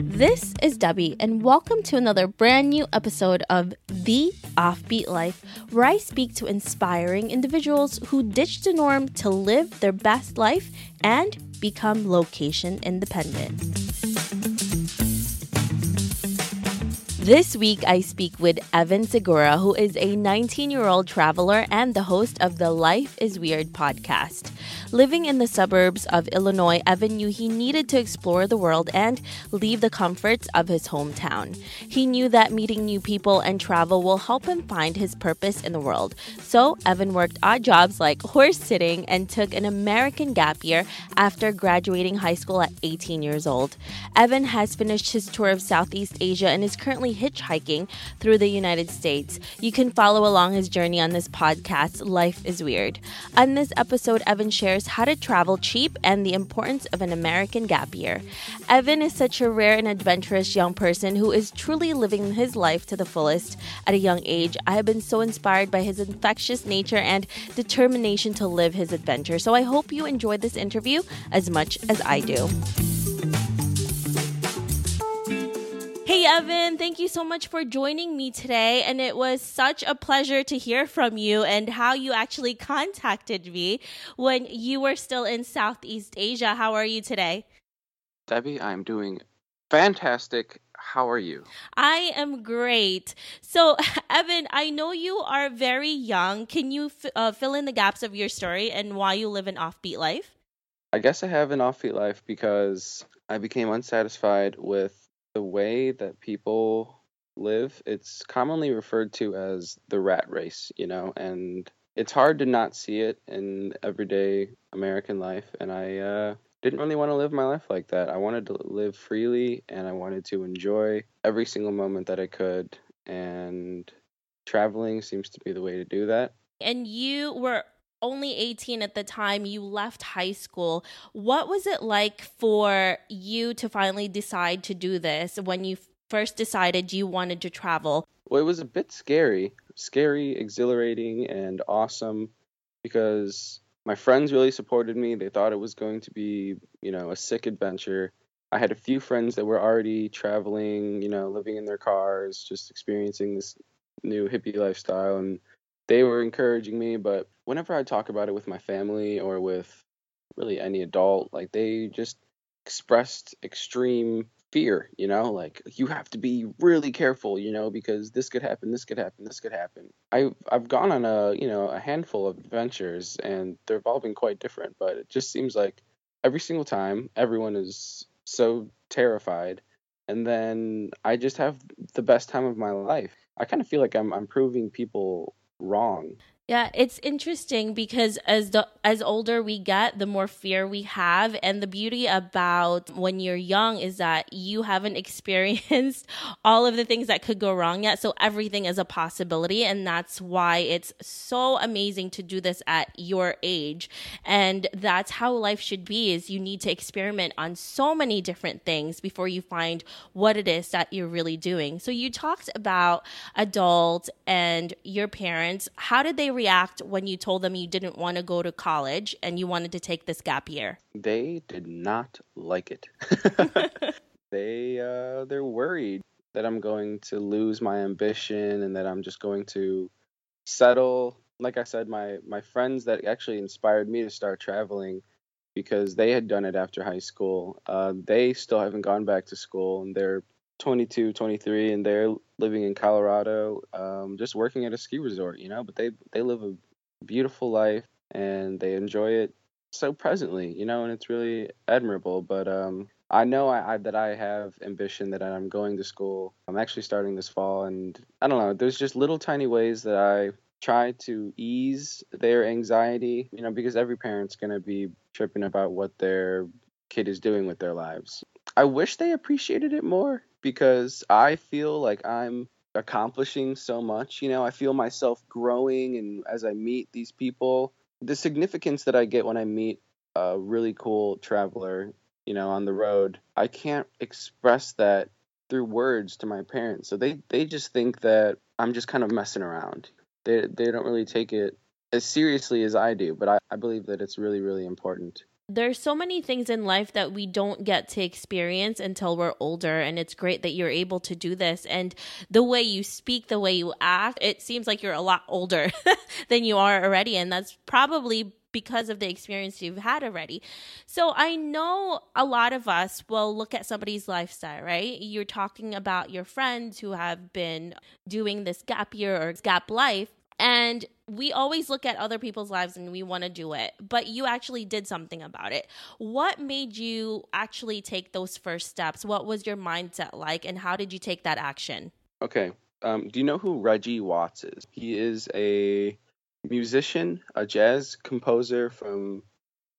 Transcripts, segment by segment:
This is Debbie, and welcome to another brand new episode of The Offbeat Life, where I speak to inspiring individuals who ditch the norm to live their best life and become location independent. This week, I speak with Evan Segura, who is a 19 year old traveler and the host of the Life is Weird podcast. Living in the suburbs of Illinois, Evan knew he needed to explore the world and leave the comforts of his hometown. He knew that meeting new people and travel will help him find his purpose in the world. So, Evan worked odd jobs like horse sitting and took an American gap year after graduating high school at 18 years old. Evan has finished his tour of Southeast Asia and is currently hitchhiking through the United States. You can follow along his journey on this podcast, Life is Weird. On this episode, Evan shares how to travel cheap and the importance of an American gap year. Evan is such a rare and adventurous young person who is truly living his life to the fullest at a young age. I have been so inspired by his infectious nature and determination to live his adventure. So I hope you enjoyed this interview as much as I do. Hey, Evan, thank you so much for joining me today. And it was such a pleasure to hear from you and how you actually contacted me when you were still in Southeast Asia. How are you today? Debbie, I'm doing fantastic. How are you? I am great. So, Evan, I know you are very young. Can you f- uh, fill in the gaps of your story and why you live an offbeat life? I guess I have an offbeat life because I became unsatisfied with the way that people live, it's commonly referred to as the rat race, you know, and it's hard to not see it in everyday American life. And I uh, didn't really want to live my life like that. I wanted to live freely and I wanted to enjoy every single moment that I could. And traveling seems to be the way to do that. And you were only 18 at the time you left high school. What was it like for you to finally decide to do this when you first decided you wanted to travel? Well, it was a bit scary, scary, exhilarating, and awesome because my friends really supported me. They thought it was going to be, you know, a sick adventure. I had a few friends that were already traveling, you know, living in their cars, just experiencing this new hippie lifestyle and they were encouraging me, but whenever I talk about it with my family or with really any adult, like they just expressed extreme fear, you know, like you have to be really careful, you know, because this could happen, this could happen, this could happen. I've I've gone on a, you know, a handful of adventures and they've all been quite different, but it just seems like every single time everyone is so terrified and then I just have the best time of my life. I kind of feel like I'm I'm proving people wrong. Yeah, it's interesting because as the as older we get, the more fear we have and the beauty about when you're young is that you haven't experienced all of the things that could go wrong yet, so everything is a possibility and that's why it's so amazing to do this at your age. And that's how life should be is you need to experiment on so many different things before you find what it is that you're really doing. So you talked about adults and your parents. How did they react when you told them you didn't want to go to college and you wanted to take this gap year? They did not like it. they uh, they're worried that I'm going to lose my ambition and that I'm just going to settle. Like I said, my my friends that actually inspired me to start traveling because they had done it after high school. Uh, they still haven't gone back to school and they're 22, 23, and they're living in Colorado, um, just working at a ski resort, you know. But they they live a beautiful life and they enjoy it so presently, you know, and it's really admirable. But um, I know I, I, that I have ambition that I'm going to school. I'm actually starting this fall, and I don't know. There's just little tiny ways that I try to ease their anxiety, you know, because every parent's gonna be tripping about what their kid is doing with their lives. I wish they appreciated it more because I feel like I'm accomplishing so much. You know, I feel myself growing, and as I meet these people, the significance that I get when I meet a really cool traveler, you know, on the road, I can't express that through words to my parents. So they they just think that I'm just kind of messing around. They they don't really take it as seriously as I do, but I, I believe that it's really, really important. There's so many things in life that we don't get to experience until we're older. And it's great that you're able to do this. And the way you speak, the way you act, it seems like you're a lot older than you are already. And that's probably because of the experience you've had already. So I know a lot of us will look at somebody's lifestyle, right? You're talking about your friends who have been doing this gap year or gap life. And we always look at other people's lives and we want to do it, but you actually did something about it. What made you actually take those first steps? What was your mindset like, and how did you take that action? Okay. Um, do you know who Reggie Watts is? He is a musician, a jazz composer from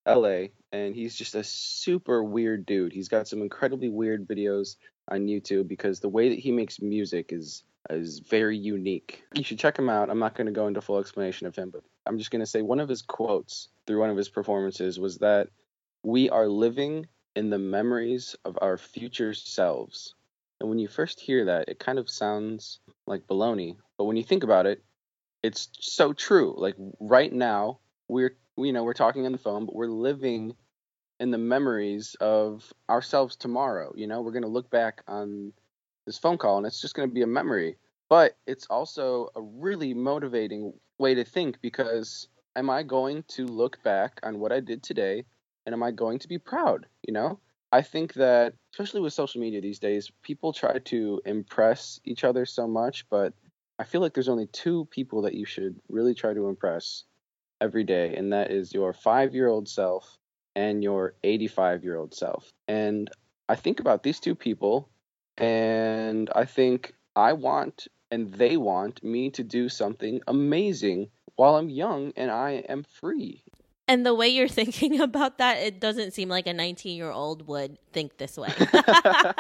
LA, and he's just a super weird dude. He's got some incredibly weird videos on YouTube because the way that he makes music is is very unique. You should check him out. I'm not going to go into full explanation of him, but I'm just going to say one of his quotes through one of his performances was that we are living in the memories of our future selves. And when you first hear that, it kind of sounds like baloney, but when you think about it, it's so true. Like right now, we're you know we're talking on the phone, but we're living in the memories of ourselves tomorrow. You know, we're gonna look back on this phone call, and it's just gonna be a memory. But it's also a really motivating way to think because am I going to look back on what I did today, and am I going to be proud? You know. I think that, especially with social media these days, people try to impress each other so much, but I feel like there's only two people that you should really try to impress every day, and that is your five year old self and your 85 year old self. And I think about these two people, and I think I want and they want me to do something amazing while I'm young and I am free. And the way you're thinking about that, it doesn't seem like a 19 year old would think this way.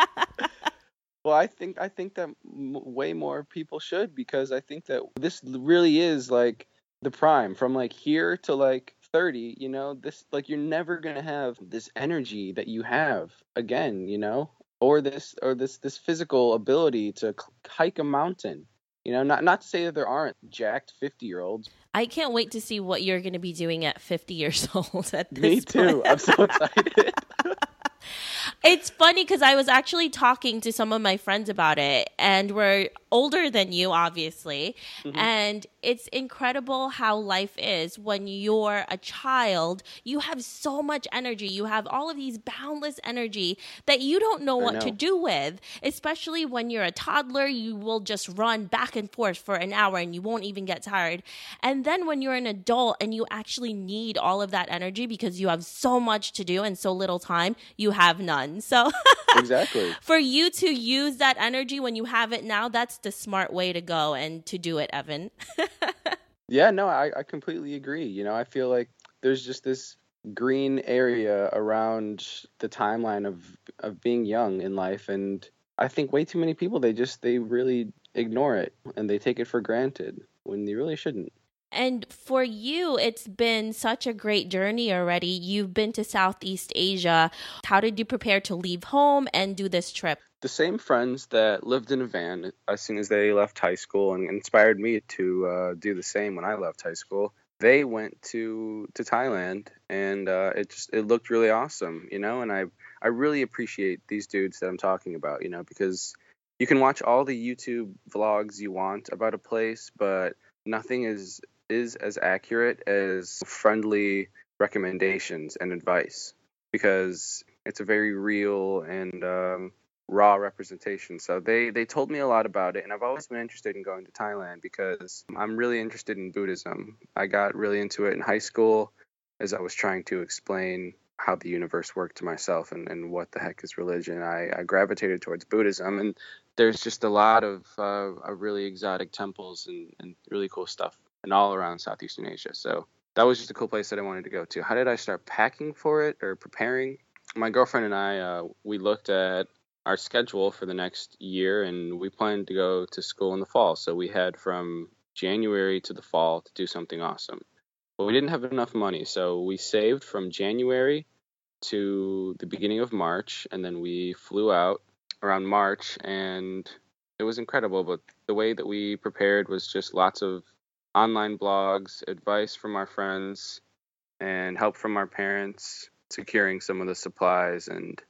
Well, I think I think that m- way more people should because I think that this really is like the prime from like here to like 30, you know, this like you're never going to have this energy that you have again, you know, or this or this this physical ability to hike a mountain. You know, not not to say that there aren't jacked 50-year-olds. I can't wait to see what you're going to be doing at 50 years old at this Me too. I'm so excited. It's funny because I was actually talking to some of my friends about it, and we're older than you, obviously. Mm-hmm. And it's incredible how life is when you're a child. You have so much energy. You have all of these boundless energy that you don't know what know. to do with. Especially when you're a toddler, you will just run back and forth for an hour and you won't even get tired. And then when you're an adult and you actually need all of that energy because you have so much to do and so little time, you have none. So, exactly. For you to use that energy when you have it now, that's the smart way to go and to do it, Evan. yeah, no, I, I completely agree. You know, I feel like there's just this green area around the timeline of of being young in life and I think way too many people they just they really ignore it and they take it for granted when they really shouldn't. And for you, it's been such a great journey already. You've been to Southeast Asia. How did you prepare to leave home and do this trip? The same friends that lived in a van as soon as they left high school and inspired me to uh, do the same when I left high school. They went to to Thailand, and uh, it just it looked really awesome, you know. And I I really appreciate these dudes that I'm talking about, you know, because you can watch all the YouTube vlogs you want about a place, but nothing is is as accurate as friendly recommendations and advice because it's a very real and um, raw representation. So they they told me a lot about it, and I've always been interested in going to Thailand because I'm really interested in Buddhism. I got really into it in high school as I was trying to explain how the universe worked to myself and, and what the heck is religion. I, I gravitated towards Buddhism, and there's just a lot of, uh, really exotic temples and, and really cool stuff and all around Southeastern Asia. So that was just a cool place that I wanted to go to. How did I start packing for it or preparing? My girlfriend and I, uh, we looked at our schedule for the next year and we planned to go to school in the fall. So we had from January to the fall to do something awesome. But we didn't have enough money. So we saved from January to the beginning of March and then we flew out around March and it was incredible. But the way that we prepared was just lots of online blogs, advice from our friends, and help from our parents securing some of the supplies and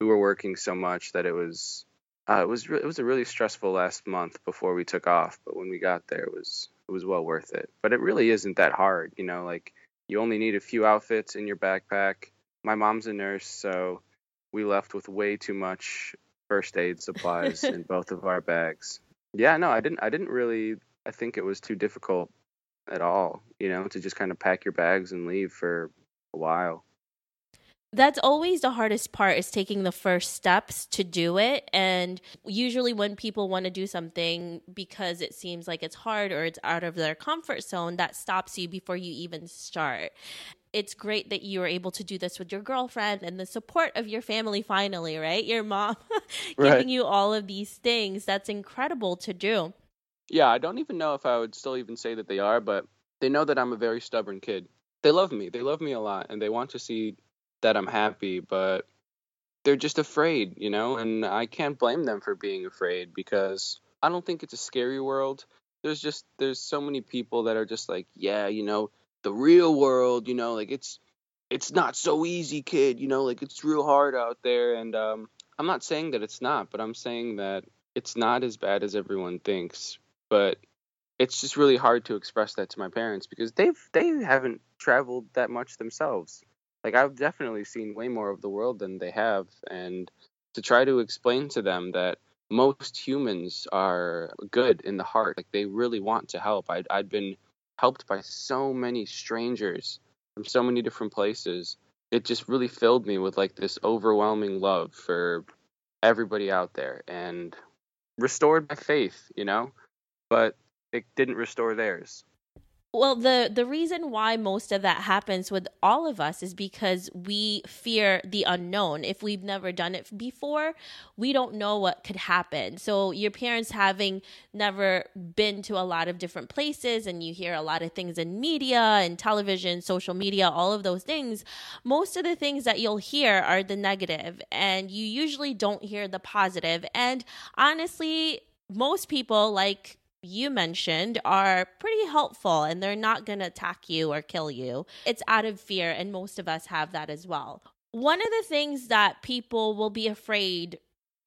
we were working so much that it was uh, it was re- it was a really stressful last month before we took off but when we got there it was it was well worth it. But it really isn't that hard you know like you only need a few outfits in your backpack. My mom's a nurse so we left with way too much first aid supplies in both of our bags. Yeah no i didn't i didn't really i think it was too difficult at all you know to just kind of pack your bags and leave for a while. That's always the hardest part is taking the first steps to do it and usually when people want to do something because it seems like it's hard or it's out of their comfort zone that stops you before you even start. It's great that you were able to do this with your girlfriend and the support of your family finally right? Your mom giving right. you all of these things. That's incredible to do yeah i don't even know if i would still even say that they are but they know that i'm a very stubborn kid they love me they love me a lot and they want to see that I'm happy, but they're just afraid, you know, and I can't blame them for being afraid because I don't think it's a scary world. There's just there's so many people that are just like, yeah, you know, the real world, you know, like it's it's not so easy, kid, you know, like it's real hard out there and um I'm not saying that it's not, but I'm saying that it's not as bad as everyone thinks. But it's just really hard to express that to my parents because they've they haven't traveled that much themselves. Like I've definitely seen way more of the world than they have and to try to explain to them that most humans are good in the heart like they really want to help. I'd, I'd been helped by so many strangers from so many different places. It just really filled me with like this overwhelming love for everybody out there and restored my faith you know but it didn't restore theirs well, the the reason why most of that happens with all of us is because we fear the unknown. If we've never done it before, we don't know what could happen. So your parents having never been to a lot of different places and you hear a lot of things in media and television, social media, all of those things, most of the things that you'll hear are the negative and you usually don't hear the positive. And honestly, most people like you mentioned are pretty helpful and they're not going to attack you or kill you. It's out of fear, and most of us have that as well. One of the things that people will be afraid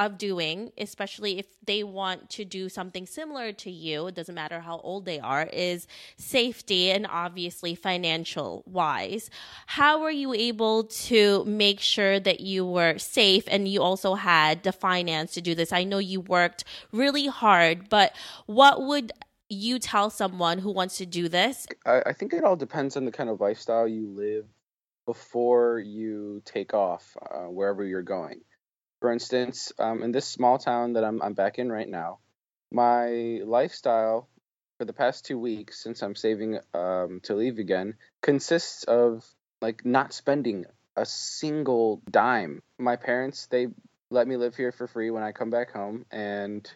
of doing, especially if they want to do something similar to you, it doesn't matter how old they are, is safety and obviously financial wise. How were you able to make sure that you were safe and you also had the finance to do this? I know you worked really hard, but what would you tell someone who wants to do this? I, I think it all depends on the kind of lifestyle you live before you take off uh, wherever you're going for instance, um, in this small town that I'm, I'm back in right now, my lifestyle for the past two weeks since I'm saving um, to leave again consists of like not spending a single dime. My parents, they let me live here for free when I come back home and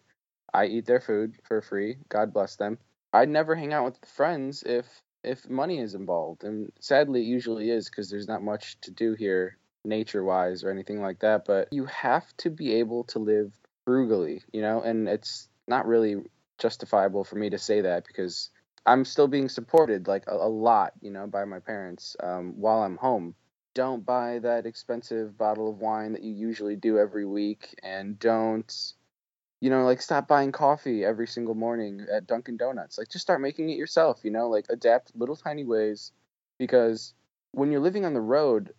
I eat their food for free. God bless them. I'd never hang out with friends if if money is involved and sadly it usually is because there's not much to do here nature wise or anything like that, but you have to be able to live frugally, you know, and it's not really justifiable for me to say that because I'm still being supported like a, a lot, you know, by my parents um, while I'm home. Don't buy that expensive bottle of wine that you usually do every week, and don't, you know, like stop buying coffee every single morning at Dunkin' Donuts. Like just start making it yourself, you know, like adapt little tiny ways because when you're living on the road,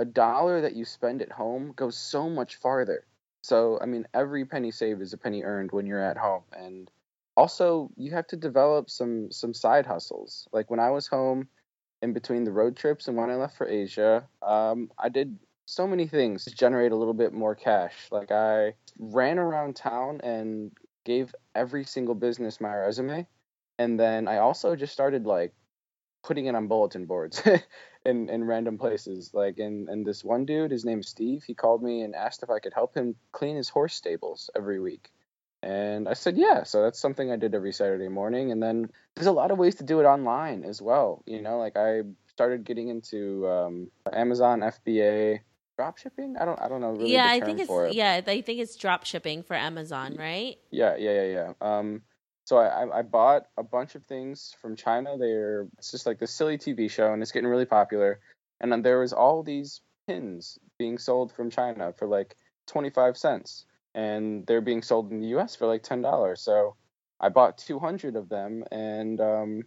a dollar that you spend at home goes so much farther. So, I mean, every penny saved is a penny earned when you're at home. And also, you have to develop some some side hustles. Like when I was home in between the road trips and when I left for Asia, um, I did so many things to generate a little bit more cash. Like I ran around town and gave every single business my resume. And then I also just started like putting it on bulletin boards in in random places. Like in and this one dude, his name's Steve. He called me and asked if I could help him clean his horse stables every week. And I said, yeah. So that's something I did every Saturday morning. And then there's a lot of ways to do it online as well. You know, like I started getting into um, Amazon FBA drop shipping. I don't, I don't know. Really yeah, I think it's it. yeah, I think it's drop shipping for Amazon, right? Yeah, yeah, yeah, yeah. Um, So I, I bought a bunch of things from China. They're it's just like this silly TV show, and it's getting really popular. And there was all these pins being sold from China for like 25 cents, and they're being sold in the U.S. for like ten dollars. So I bought 200 of them, and um,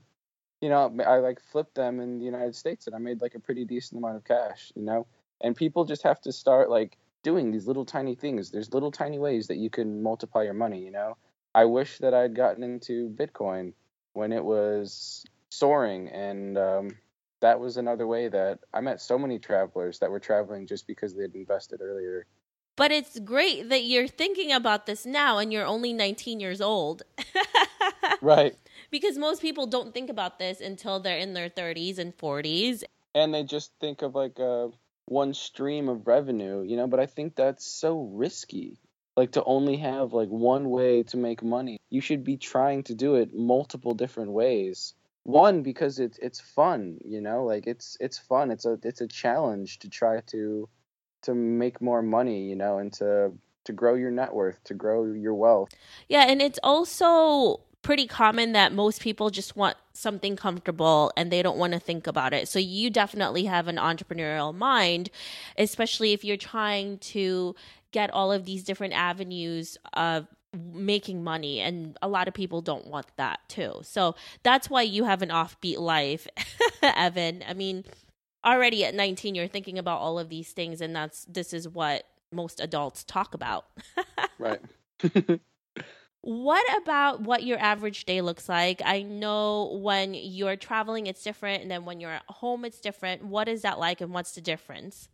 you know, I like flipped them in the United States, and I made like a pretty decent amount of cash. You know, and people just have to start like doing these little tiny things. There's little tiny ways that you can multiply your money. You know, I wish that I'd gotten into Bitcoin when it was soaring, and um, that was another way that I met so many travelers that were traveling just because they'd invested earlier. But it's great that you're thinking about this now and you're only 19 years old. right. Because most people don't think about this until they're in their 30s and 40s. And they just think of like a one stream of revenue, you know, but I think that's so risky like to only have like one way to make money. You should be trying to do it multiple different ways. One because it's it's fun, you know, like it's it's fun. It's a it's a challenge to try to to make more money, you know, and to to grow your net worth, to grow your wealth. Yeah, and it's also pretty common that most people just want something comfortable and they don't want to think about it. So you definitely have an entrepreneurial mind, especially if you're trying to get all of these different avenues of making money and a lot of people don't want that too. So that's why you have an offbeat life, Evan. I mean, already at 19 you're thinking about all of these things and that's this is what most adults talk about. right. What about what your average day looks like? I know when you're traveling, it's different, and then when you're at home, it's different. What is that like, and what's the difference?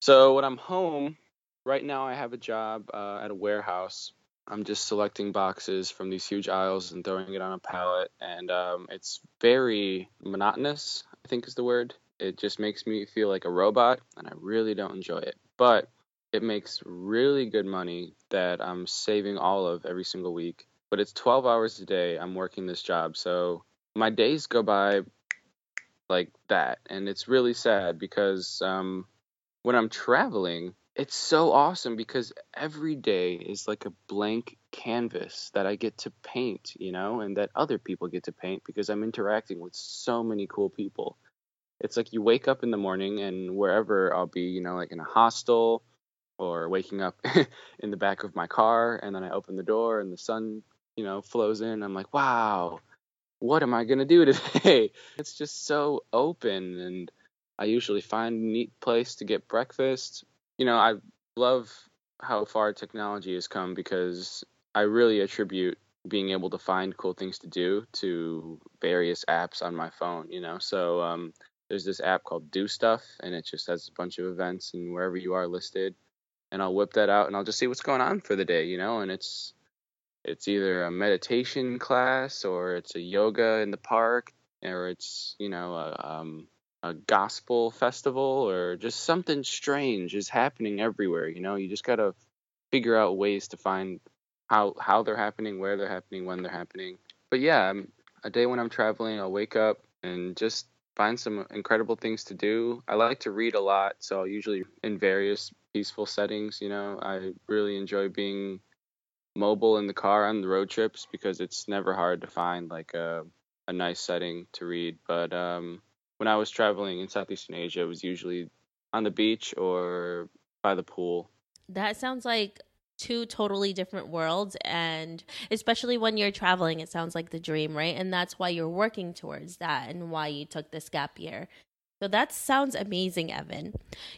So, when I'm home, right now I have a job uh, at a warehouse. I'm just selecting boxes from these huge aisles and throwing it on a pallet, and um, it's very monotonous, I think is the word. It just makes me feel like a robot, and I really don't enjoy it. But it makes really good money that I'm saving all of every single week. But it's 12 hours a day I'm working this job. So my days go by like that. And it's really sad because um, when I'm traveling, it's so awesome because every day is like a blank canvas that I get to paint, you know, and that other people get to paint because I'm interacting with so many cool people. It's like you wake up in the morning and wherever I'll be, you know, like in a hostel or waking up in the back of my car and then I open the door and the sun, you know, flows in. I'm like, wow, what am I going to do today? It's just so open and I usually find a neat place to get breakfast. You know, I love how far technology has come because I really attribute being able to find cool things to do to various apps on my phone, you know. So um, there's this app called Do Stuff, and it just has a bunch of events and wherever you are listed and I'll whip that out and I'll just see what's going on for the day, you know, and it's it's either a meditation class or it's a yoga in the park or it's, you know, a um, a gospel festival or just something strange is happening everywhere, you know. You just got to figure out ways to find how how they're happening, where they're happening, when they're happening. But yeah, a day when I'm traveling, I'll wake up and just find some incredible things to do. I like to read a lot, so I'll usually in various peaceful settings. You know, I really enjoy being mobile in the car on the road trips because it's never hard to find like a a nice setting to read. But um, when I was traveling in Southeastern Asia, it was usually on the beach or by the pool. That sounds like two totally different worlds and especially when you're traveling it sounds like the dream right and that's why you're working towards that and why you took this gap year so that sounds amazing, Evan.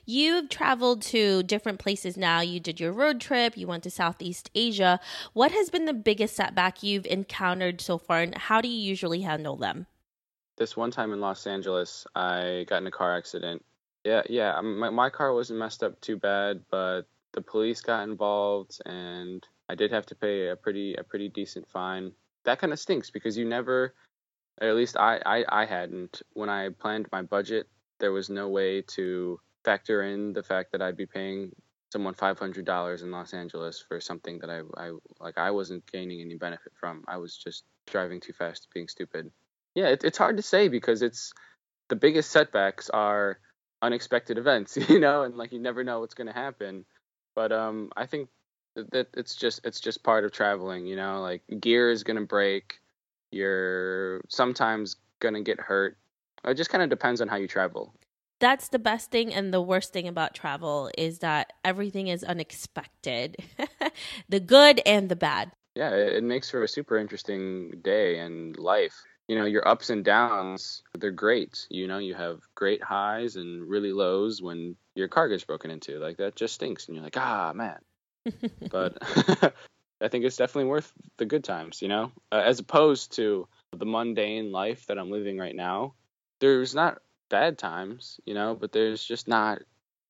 You've traveled to different places now. You did your road trip, you went to Southeast Asia. What has been the biggest setback you've encountered so far, and how do you usually handle them? This one time in Los Angeles, I got in a car accident. Yeah, yeah, my, my car wasn't messed up too bad, but the police got involved and I did have to pay a pretty a pretty decent fine. That kind of stinks because you never at least I, I, I hadn't when I planned my budget there was no way to factor in the fact that I'd be paying someone five hundred dollars in Los Angeles for something that I, I like I wasn't gaining any benefit from. I was just driving too fast, being stupid. Yeah, it, it's hard to say because it's the biggest setbacks are unexpected events, you know, and like you never know what's going to happen. But um, I think that it's just it's just part of traveling, you know. Like gear is going to break, You're sometimes going to get hurt. It just kind of depends on how you travel. That's the best thing and the worst thing about travel is that everything is unexpected. the good and the bad. Yeah, it makes for a super interesting day and life. You know, your ups and downs, they're great. You know, you have great highs and really lows when your car gets broken into. Like that just stinks and you're like, "Ah, man." but I think it's definitely worth the good times, you know, uh, as opposed to the mundane life that I'm living right now. There's not bad times, you know, but there's just not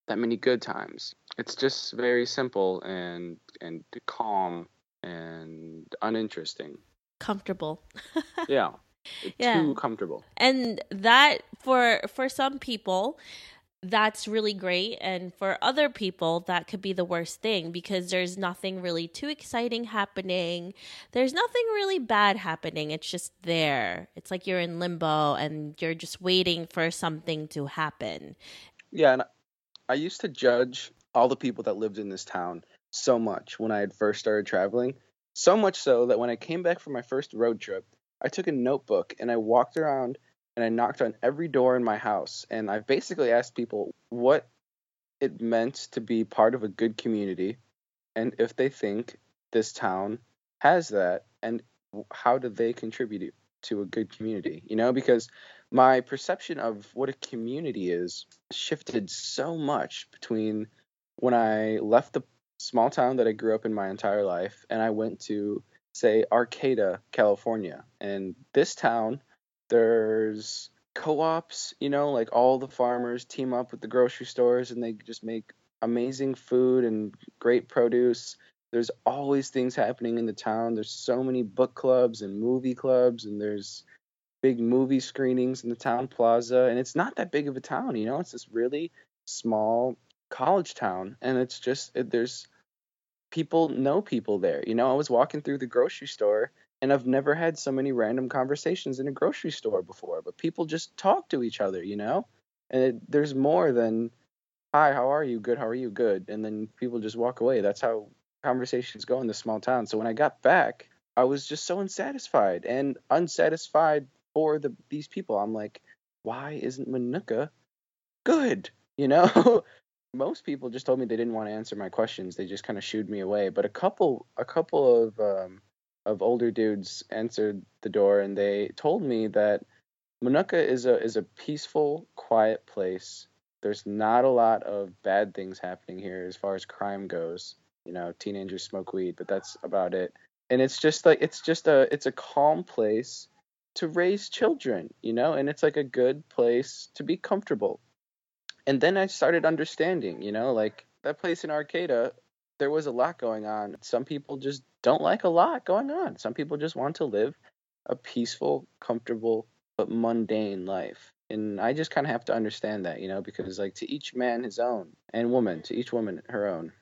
that many good times. It's just very simple and and calm and uninteresting. Comfortable. yeah. Yeah. Too comfortable. And that for for some people that's really great. And for other people, that could be the worst thing because there's nothing really too exciting happening. There's nothing really bad happening. It's just there. It's like you're in limbo and you're just waiting for something to happen. Yeah. And I used to judge all the people that lived in this town so much when I had first started traveling. So much so that when I came back from my first road trip, I took a notebook and I walked around and I knocked on every door in my house. And I basically asked people what it meant to be part of a good community and if they think this town has that and how do they contribute to a good community you know? Because my perception of what a community is shifted so much between when I left the small town that I grew up in my entire life and I went to say Arcata, California. And this town there's co-ops, you know, like all the farmers team up with the grocery stores and they just make amazing food and great produce. There's always things happening in the town. There's so many book clubs and movie clubs and there's big movie screenings in the town plaza and it's not that big of a town, you know. It's this really small college town and it's just it, there's people know people there. You know, I was walking through the grocery store and I've never had so many random conversations in a grocery store before, but people just talk to each other, you know? And it, there's more than, hi, how are you? Good, how are you? Good. And then people just walk away. That's how conversations go in the small town. So when I got back, I was just so unsatisfied and unsatisfied for the these people. I'm like, why isn't Minooka good? You know? Most people just told me they didn't want to answer my questions. They just kind of shooed me away. But a couple, a couple of um, of older dudes answered the door and they told me that Minooka is a is a peaceful, quiet place. There's not a lot of bad things happening here as far as crime goes. You know, teenagers smoke weed, but that's about it. And it's just like it's just a it's a calm place to raise children, you know, and it's like a good place to be comfortable. And then I started understanding, you know, like that place in Arcata, there was a lot going on. Some people just don't like a lot going on. Some people just want to live a peaceful, comfortable, but mundane life. And I just kind of have to understand that, you know, because like to each man his own and woman, to each woman her own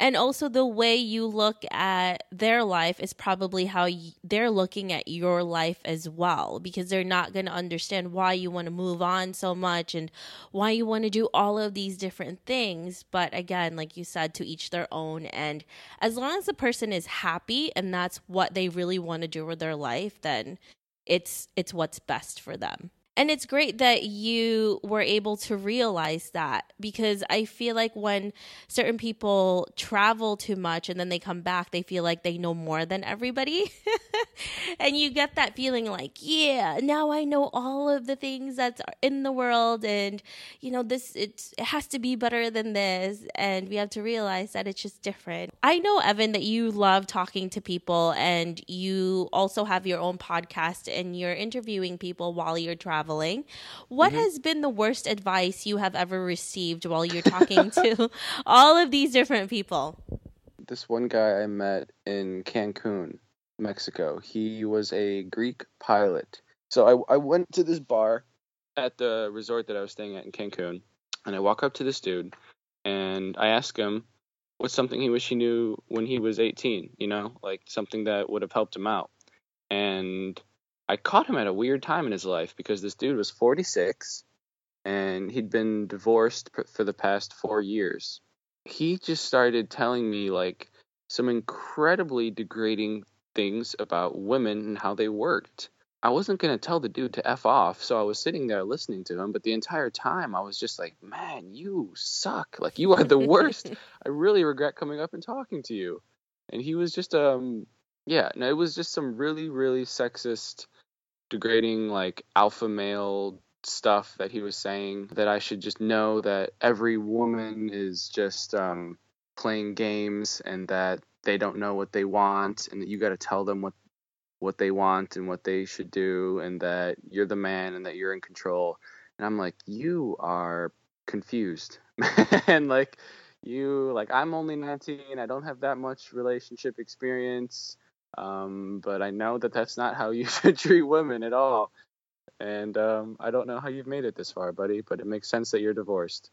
and also the way you look at their life is probably how they're looking at your life as well because they're not going to understand why you want to move on so much and why you want to do all of these different things. But again like you said to each their own. And as long as the person is happy and that's what they really want to do with their life then it's it's what's best for them and it's great that you were able to realize that because I feel like when certain people travel too much and then they come back, they feel like they know more than everybody. and you get that feeling like, yeah, now I know all of the things that's in the world and you know this it has to be better than this and we have to realize that it's just different. I know Evan that you love talking to people and you also have your own podcast and you're interviewing people while you're traveling traveling. What mm-hmm. has been the worst advice you have ever received while you're talking to all of these different people? This one guy I met in Cancun, Mexico, he was a Greek pilot. So I, I went to this bar at the resort that I was staying at in Cancun, and I walk up to this dude and I ask him what's something he wish he knew when he was 18, you know, like something that would have helped him out. And I caught him at a weird time in his life because this dude was 46 and he'd been divorced for the past four years. He just started telling me like some incredibly degrading things about women and how they worked. I wasn't going to tell the dude to F off, so I was sitting there listening to him, but the entire time I was just like, man, you suck. Like, you are the worst. I really regret coming up and talking to you. And he was just, um, yeah, no, it was just some really, really sexist, degrading, like, alpha male stuff that he was saying that I should just know that every woman is just, um, playing games and that they don't know what they want and that you got to tell them what what they want and what they should do and that you're the man and that you're in control. And i'm like you are confused. And like you like i'm only 19 i don't have that much relationship experience um, but i know that that's not how you should treat women at all. And um, i don't know how you've made it this far buddy but it makes sense that you're divorced.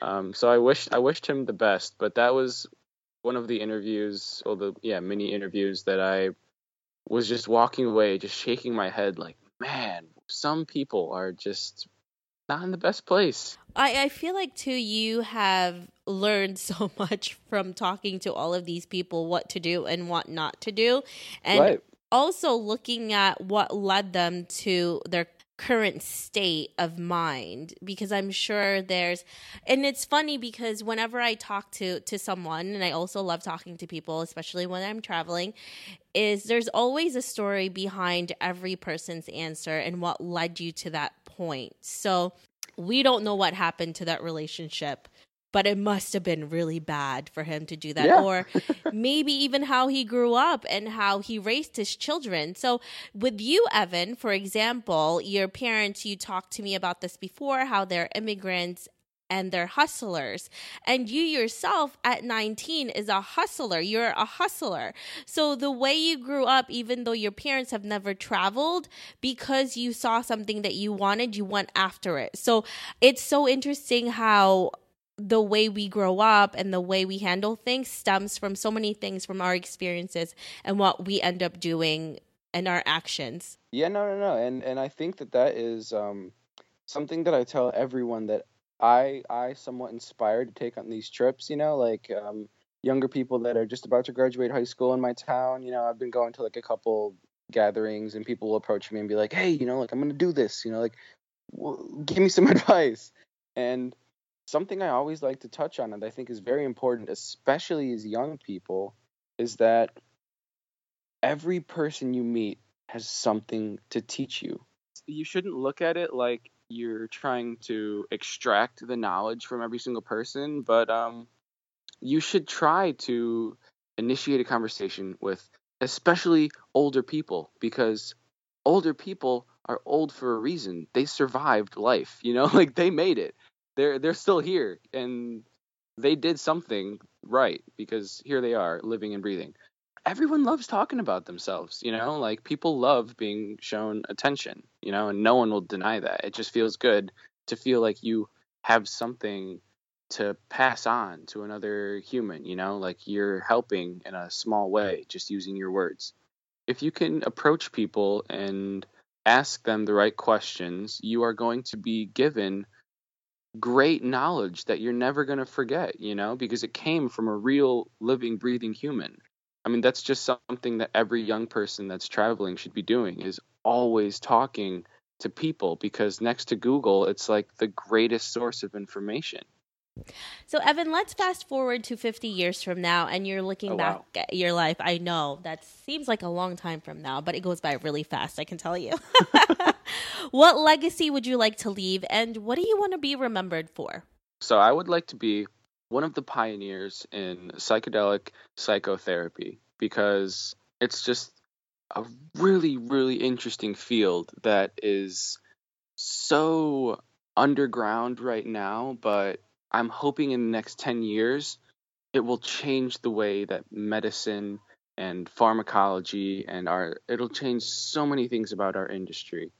Um, so i wished i wished him the best but that was one of the interviews or the yeah mini interviews that i was just walking away, just shaking my head like, man, some people are just not in the best place. I, I feel like too you have learned so much from talking to all of these people what to do and what not to do. And right. also looking at what led them to their current state of mind because i'm sure there's and it's funny because whenever i talk to to someone and i also love talking to people especially when i'm traveling is there's always a story behind every person's answer and what led you to that point so we don't know what happened to that relationship but it must have been really bad for him to do that yeah. or maybe even how he grew up and how he raised his children so with you evan for example your parents you talked to me about this before how they're immigrants and they're hustlers. And you yourself at 19 is a hustler. You're a hustler. So the way you grew up, even though your parents have never traveled, because you saw something that you wanted, you went after it. So it's so interesting how the way we grow up and the way we handle things stems from so many things from our experiences and what we end up doing and our actions. Yeah, no, no, no, and and I think that that is um, something that I tell everyone that I I somewhat inspired to take on these trips. You know, like um, younger people that are just about to graduate high school in my town. You know, I've been going to like a couple gatherings, and people will approach me and be like, "Hey, you know, like I'm gonna do this. You know, like give me some advice." And something I always like to touch on and I think is very important, especially as young people, is that every person you meet has something to teach you. You shouldn't look at it like you're trying to extract the knowledge from every single person, but um, you should try to initiate a conversation with especially older people because older people are old for a reason. They survived life, you know, like they made it they're they're still here and they did something right because here they are living and breathing. Everyone loves talking about themselves, you know, like people love being shown attention, you know, and no one will deny that. It just feels good to feel like you have something to pass on to another human, you know, like you're helping in a small way just using your words. If you can approach people and ask them the right questions, you are going to be given great knowledge that you're never going to forget, you know, because it came from a real living, breathing human. I mean, that's just something that every young person that's traveling should be doing is always talking to people because next to Google, it's like the greatest source of information. So, Evan, let's fast forward to 50 years from now, and you're looking oh, back wow. at your life. I know that seems like a long time from now, but it goes by really fast, I can tell you. what legacy would you like to leave, and what do you want to be remembered for? So, I would like to be one of the pioneers in psychedelic psychotherapy because it's just a really, really interesting field that is so underground right now, but I'm hoping in the next 10 years it will change the way that medicine and pharmacology and our it'll change so many things about our industry.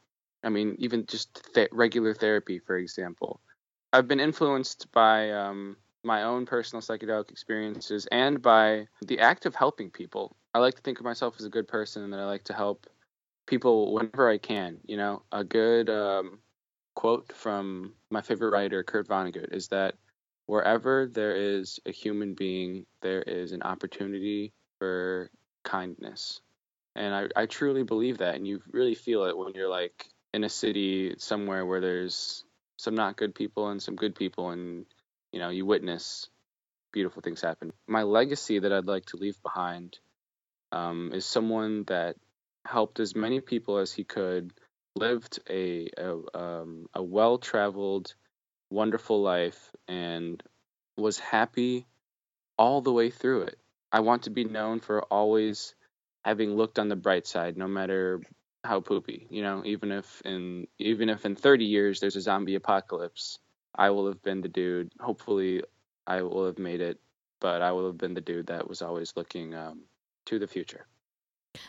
I mean, even just th- regular therapy, for example. I've been influenced by um, my own personal psychedelic experiences and by the act of helping people. I like to think of myself as a good person and that I like to help people whenever I can. You know, a good um, quote from my favorite writer, Kurt Vonnegut, is that wherever there is a human being, there is an opportunity for kindness. And I, I truly believe that. And you really feel it when you're like in a city somewhere where there's some not good people and some good people and you know you witness beautiful things happen my legacy that i'd like to leave behind um, is someone that helped as many people as he could lived a a, um, a well traveled wonderful life and was happy all the way through it i want to be known for always having looked on the bright side no matter how poopy. You know, even if in even if in 30 years there's a zombie apocalypse, I will have been the dude. Hopefully, I will have made it, but I will have been the dude that was always looking um, to the future.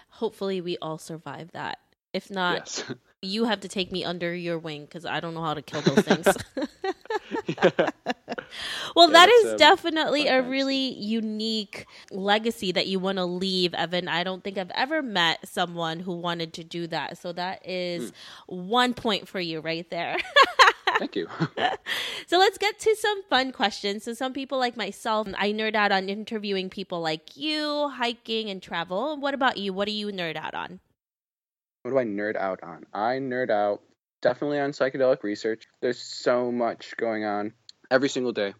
Hopefully, we all survive that. If not, yes. you have to take me under your wing because I don't know how to kill those things. well, yeah, that is um, definitely a really unique legacy that you want to leave, Evan. I don't think I've ever met someone who wanted to do that. So that is mm. one point for you right there. Thank you. so let's get to some fun questions. So some people like myself, I nerd out on interviewing people like you, hiking and travel. What about you? What do you nerd out on? What do I nerd out on? I nerd out definitely on psychedelic research. There's so much going on every single day.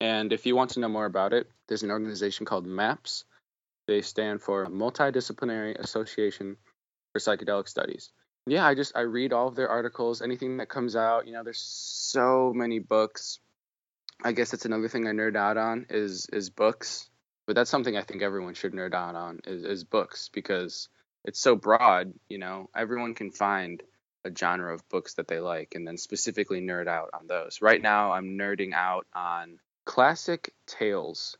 And if you want to know more about it, there's an organization called MAPS. They stand for Multidisciplinary Association for Psychedelic Studies. Yeah, I just I read all of their articles, anything that comes out. You know, there's so many books. I guess that's another thing I nerd out on is is books. But that's something I think everyone should nerd out on is, is books because it's so broad. You know, everyone can find a genre of books that they like and then specifically nerd out on those. Right now, I'm nerding out on classic tales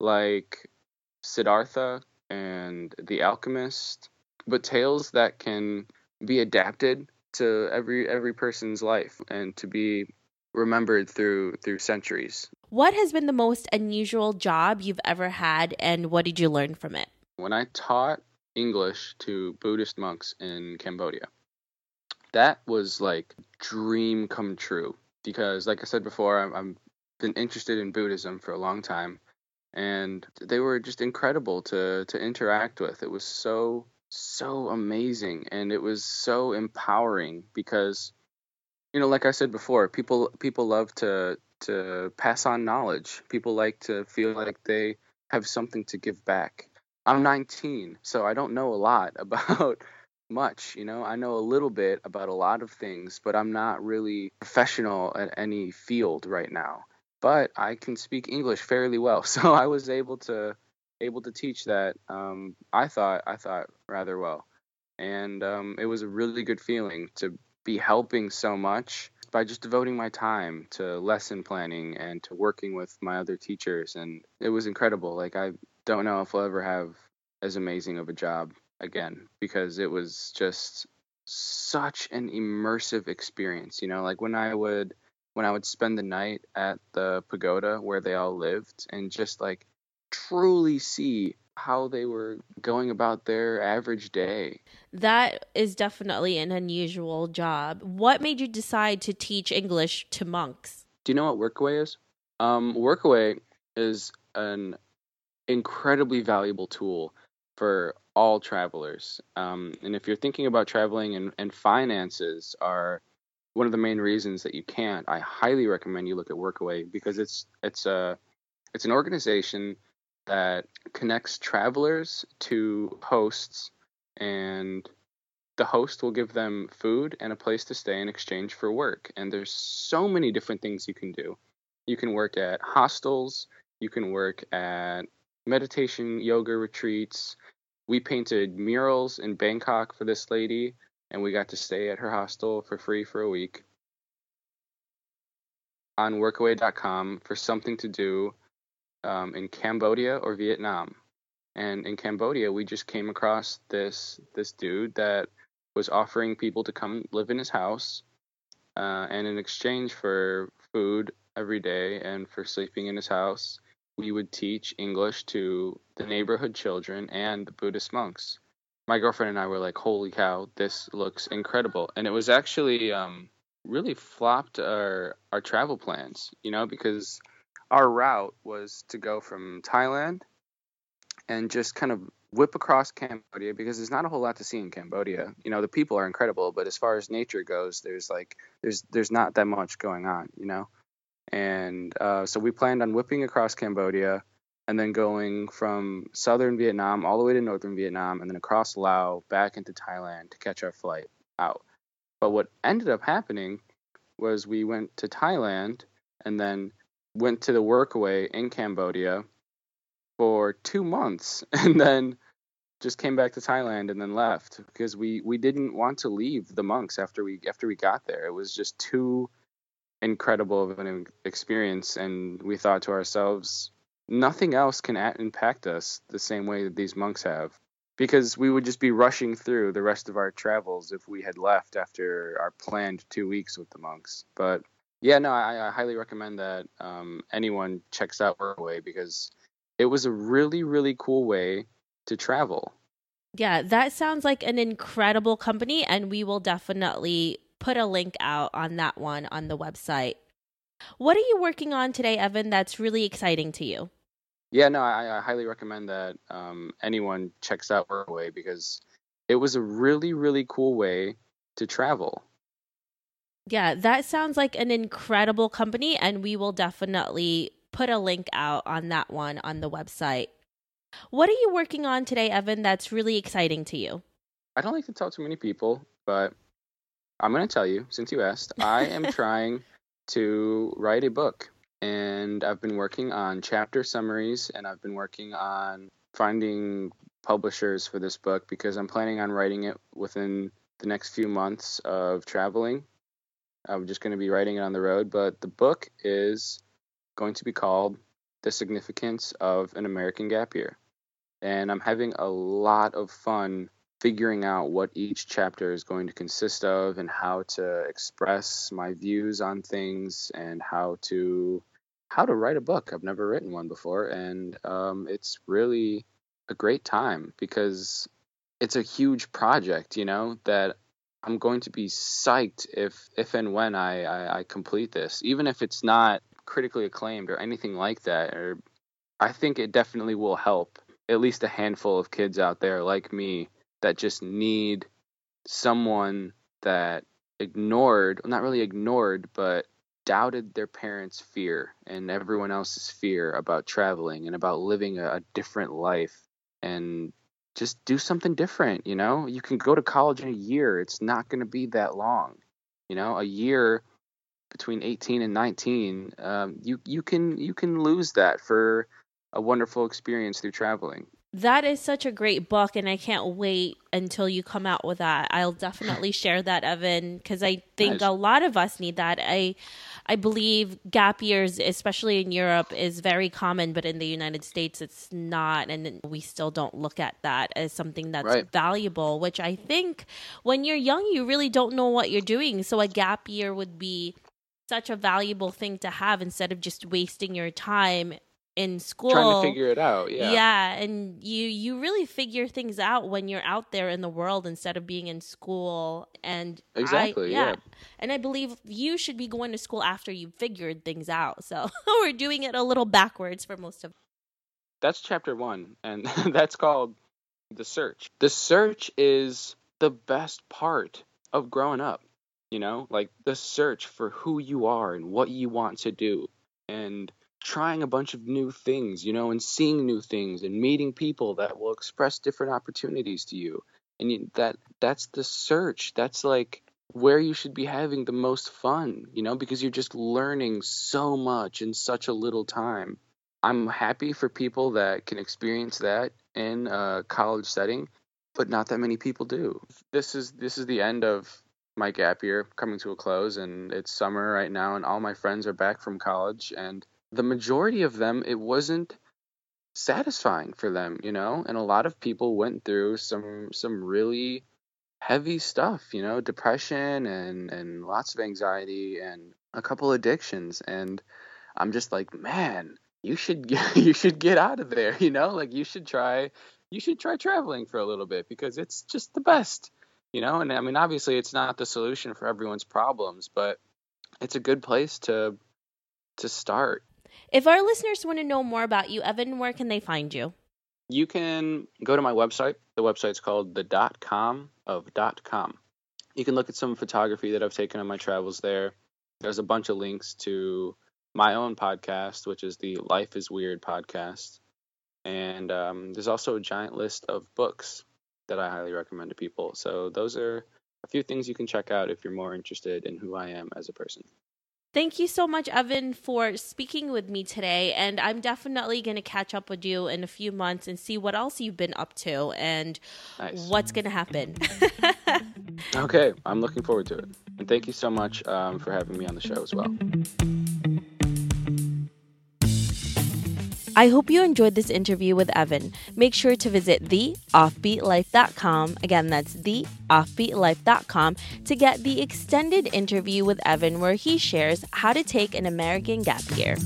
like Siddhartha and The Alchemist, but tales that can be adapted to every every person's life and to be remembered through through centuries. What has been the most unusual job you've ever had and what did you learn from it? When I taught English to Buddhist monks in Cambodia that was like dream come true because like i said before i have been interested in buddhism for a long time and they were just incredible to to interact with it was so so amazing and it was so empowering because you know like i said before people people love to to pass on knowledge people like to feel like they have something to give back i'm 19 so i don't know a lot about much, you know. I know a little bit about a lot of things, but I'm not really professional at any field right now. But I can speak English fairly well, so I was able to able to teach that. Um, I thought I thought rather well, and um, it was a really good feeling to be helping so much by just devoting my time to lesson planning and to working with my other teachers, and it was incredible. Like I don't know if I'll ever have as amazing of a job again because it was just such an immersive experience. You know, like when I would when I would spend the night at the pagoda where they all lived and just like truly see how they were going about their average day. That is definitely an unusual job. What made you decide to teach English to monks? Do you know what Workaway is? Um, Workaway is an incredibly valuable tool for all travelers. Um, and if you're thinking about traveling and, and finances are one of the main reasons that you can't, I highly recommend you look at Workaway because it's it's a it's an organization that connects travelers to hosts and the host will give them food and a place to stay in exchange for work. And there's so many different things you can do. You can work at hostels, you can work at meditation yoga retreats, we painted murals in Bangkok for this lady, and we got to stay at her hostel for free for a week on workaway.com for something to do um, in Cambodia or Vietnam. And in Cambodia, we just came across this this dude that was offering people to come live in his house, uh, and in exchange for food every day and for sleeping in his house, we would teach English to the neighborhood children and the Buddhist monks. My girlfriend and I were like, "Holy cow, this looks incredible!" And it was actually um, really flopped our our travel plans, you know, because our route was to go from Thailand and just kind of whip across Cambodia because there's not a whole lot to see in Cambodia. You know, the people are incredible, but as far as nature goes, there's like there's there's not that much going on. You know, and uh, so we planned on whipping across Cambodia and then going from southern Vietnam all the way to northern Vietnam and then across Laos back into Thailand to catch our flight out. But what ended up happening was we went to Thailand and then went to the workaway in Cambodia for two months and then just came back to Thailand and then left because we we didn't want to leave the monks after we after we got there. It was just too incredible of an experience, and we thought to ourselves, nothing else can impact us the same way that these monks have. Because we would just be rushing through the rest of our travels if we had left after our planned two weeks with the monks. But yeah, no, I, I highly recommend that um, anyone checks out Workaway because it was a really, really cool way to travel. Yeah, that sounds like an incredible company, and we will definitely put a link out on that one on the website. What are you working on today, Evan, that's really exciting to you? Yeah, no, I, I highly recommend that um, anyone checks out Workaway because it was a really, really cool way to travel. Yeah, that sounds like an incredible company, and we will definitely put a link out on that one on the website. What are you working on today, Evan, that's really exciting to you? I don't like to tell too many people, but I'm going to tell you since you asked. I am trying to write a book, and I've been working on chapter summaries and I've been working on finding publishers for this book because I'm planning on writing it within the next few months of traveling. I'm just going to be writing it on the road, but the book is going to be called The Significance of an American Gap Year and I'm having a lot of fun figuring out what each chapter is going to consist of and how to express my views on things and how to how to write a book. I've never written one before, and um, it's really a great time because it's a huge project, you know, that I'm going to be psyched if if and when I, I, I complete this, even if it's not critically acclaimed or anything like that. Or I think it definitely will help at least a handful of kids out there like me that just need someone that ignored, not really ignored, but doubted their parents' fear and everyone else's fear about traveling and about living a, a different life and just do something different, you know? You can go to college in a year. It's not going to be that long. You know, a year between 18 and 19, um, you you can you can lose that for a wonderful experience through traveling. That is such a great book, and I can't wait until you come out with that. I'll definitely share that, Evan, because I think nice. a lot of us need that. I, I believe gap years, especially in Europe, is very common, but in the United States, it's not, and we still don't look at that as something that's right. valuable. Which I think, when you're young, you really don't know what you're doing. So a gap year would be such a valuable thing to have instead of just wasting your time in school trying to figure it out yeah. Yeah and you you really figure things out when you're out there in the world instead of being in school. And exactly I, yeah. yeah. And i believe you should be going to school after you've figured things out. So we're doing it a little backwards for most of that's chapter one and that's called the search. The search is the best part of growing up you know? Like the search for who you are and what you want to do. And trying a bunch of new things, you know, and seeing new things and meeting people that will express different opportunities to you. And you, that that's the search. That's like where you should be having the most fun, you know, because you're just learning so much in such a little time. I'm happy for people that can experience that in a college setting, but not that many people do. This is this is the end of my gap year coming to a close and it's summer right now and all my friends are back from college and the majority of them, it wasn't satisfying for them, you know? And a lot of people went through some some really heavy stuff, you know, depression and and lots of anxiety and a couple addictions and I'm just like, man, you should get, you should get out of there, you know? Like you should try you should try traveling for a little bit because it's just the best, you know? And I mean, obviously it's not the solution for everyone's problems, but it's a good place to to start if our listeners want to know more about you, Evan, where can they find you? You can go to my website. The website's called the dot com of dot com. You can look at some photography that I've taken on my travels there. There's a bunch of links to my own podcast, which is the Life is Weird podcast. And um, there's also a giant list of books that I highly recommend to people. So those are a few things you can check out if you're more interested in who I am as a person. Thank you so much, Evan, for speaking with me today. And I'm definitely going to catch up with you in a few months and see what else you've been up to and nice. what's going to happen. okay, I'm looking forward to it. And thank you so much um, for having me on the show as well. I hope you enjoyed this interview with Evan. Make sure to visit theoffbeatlife.com. Again, that's theoffbeatlife.com to get the extended interview with Evan where he shares how to take an American gap year.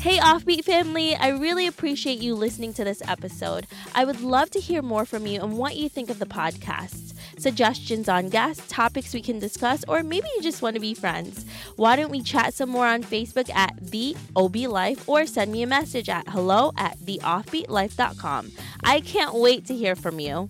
Hey, Offbeat family, I really appreciate you listening to this episode. I would love to hear more from you and what you think of the podcast suggestions on guests, topics we can discuss, or maybe you just want to be friends. Why don't we chat some more on Facebook at the OB Life or send me a message at hello at theoffbeatlife.com. I can't wait to hear from you.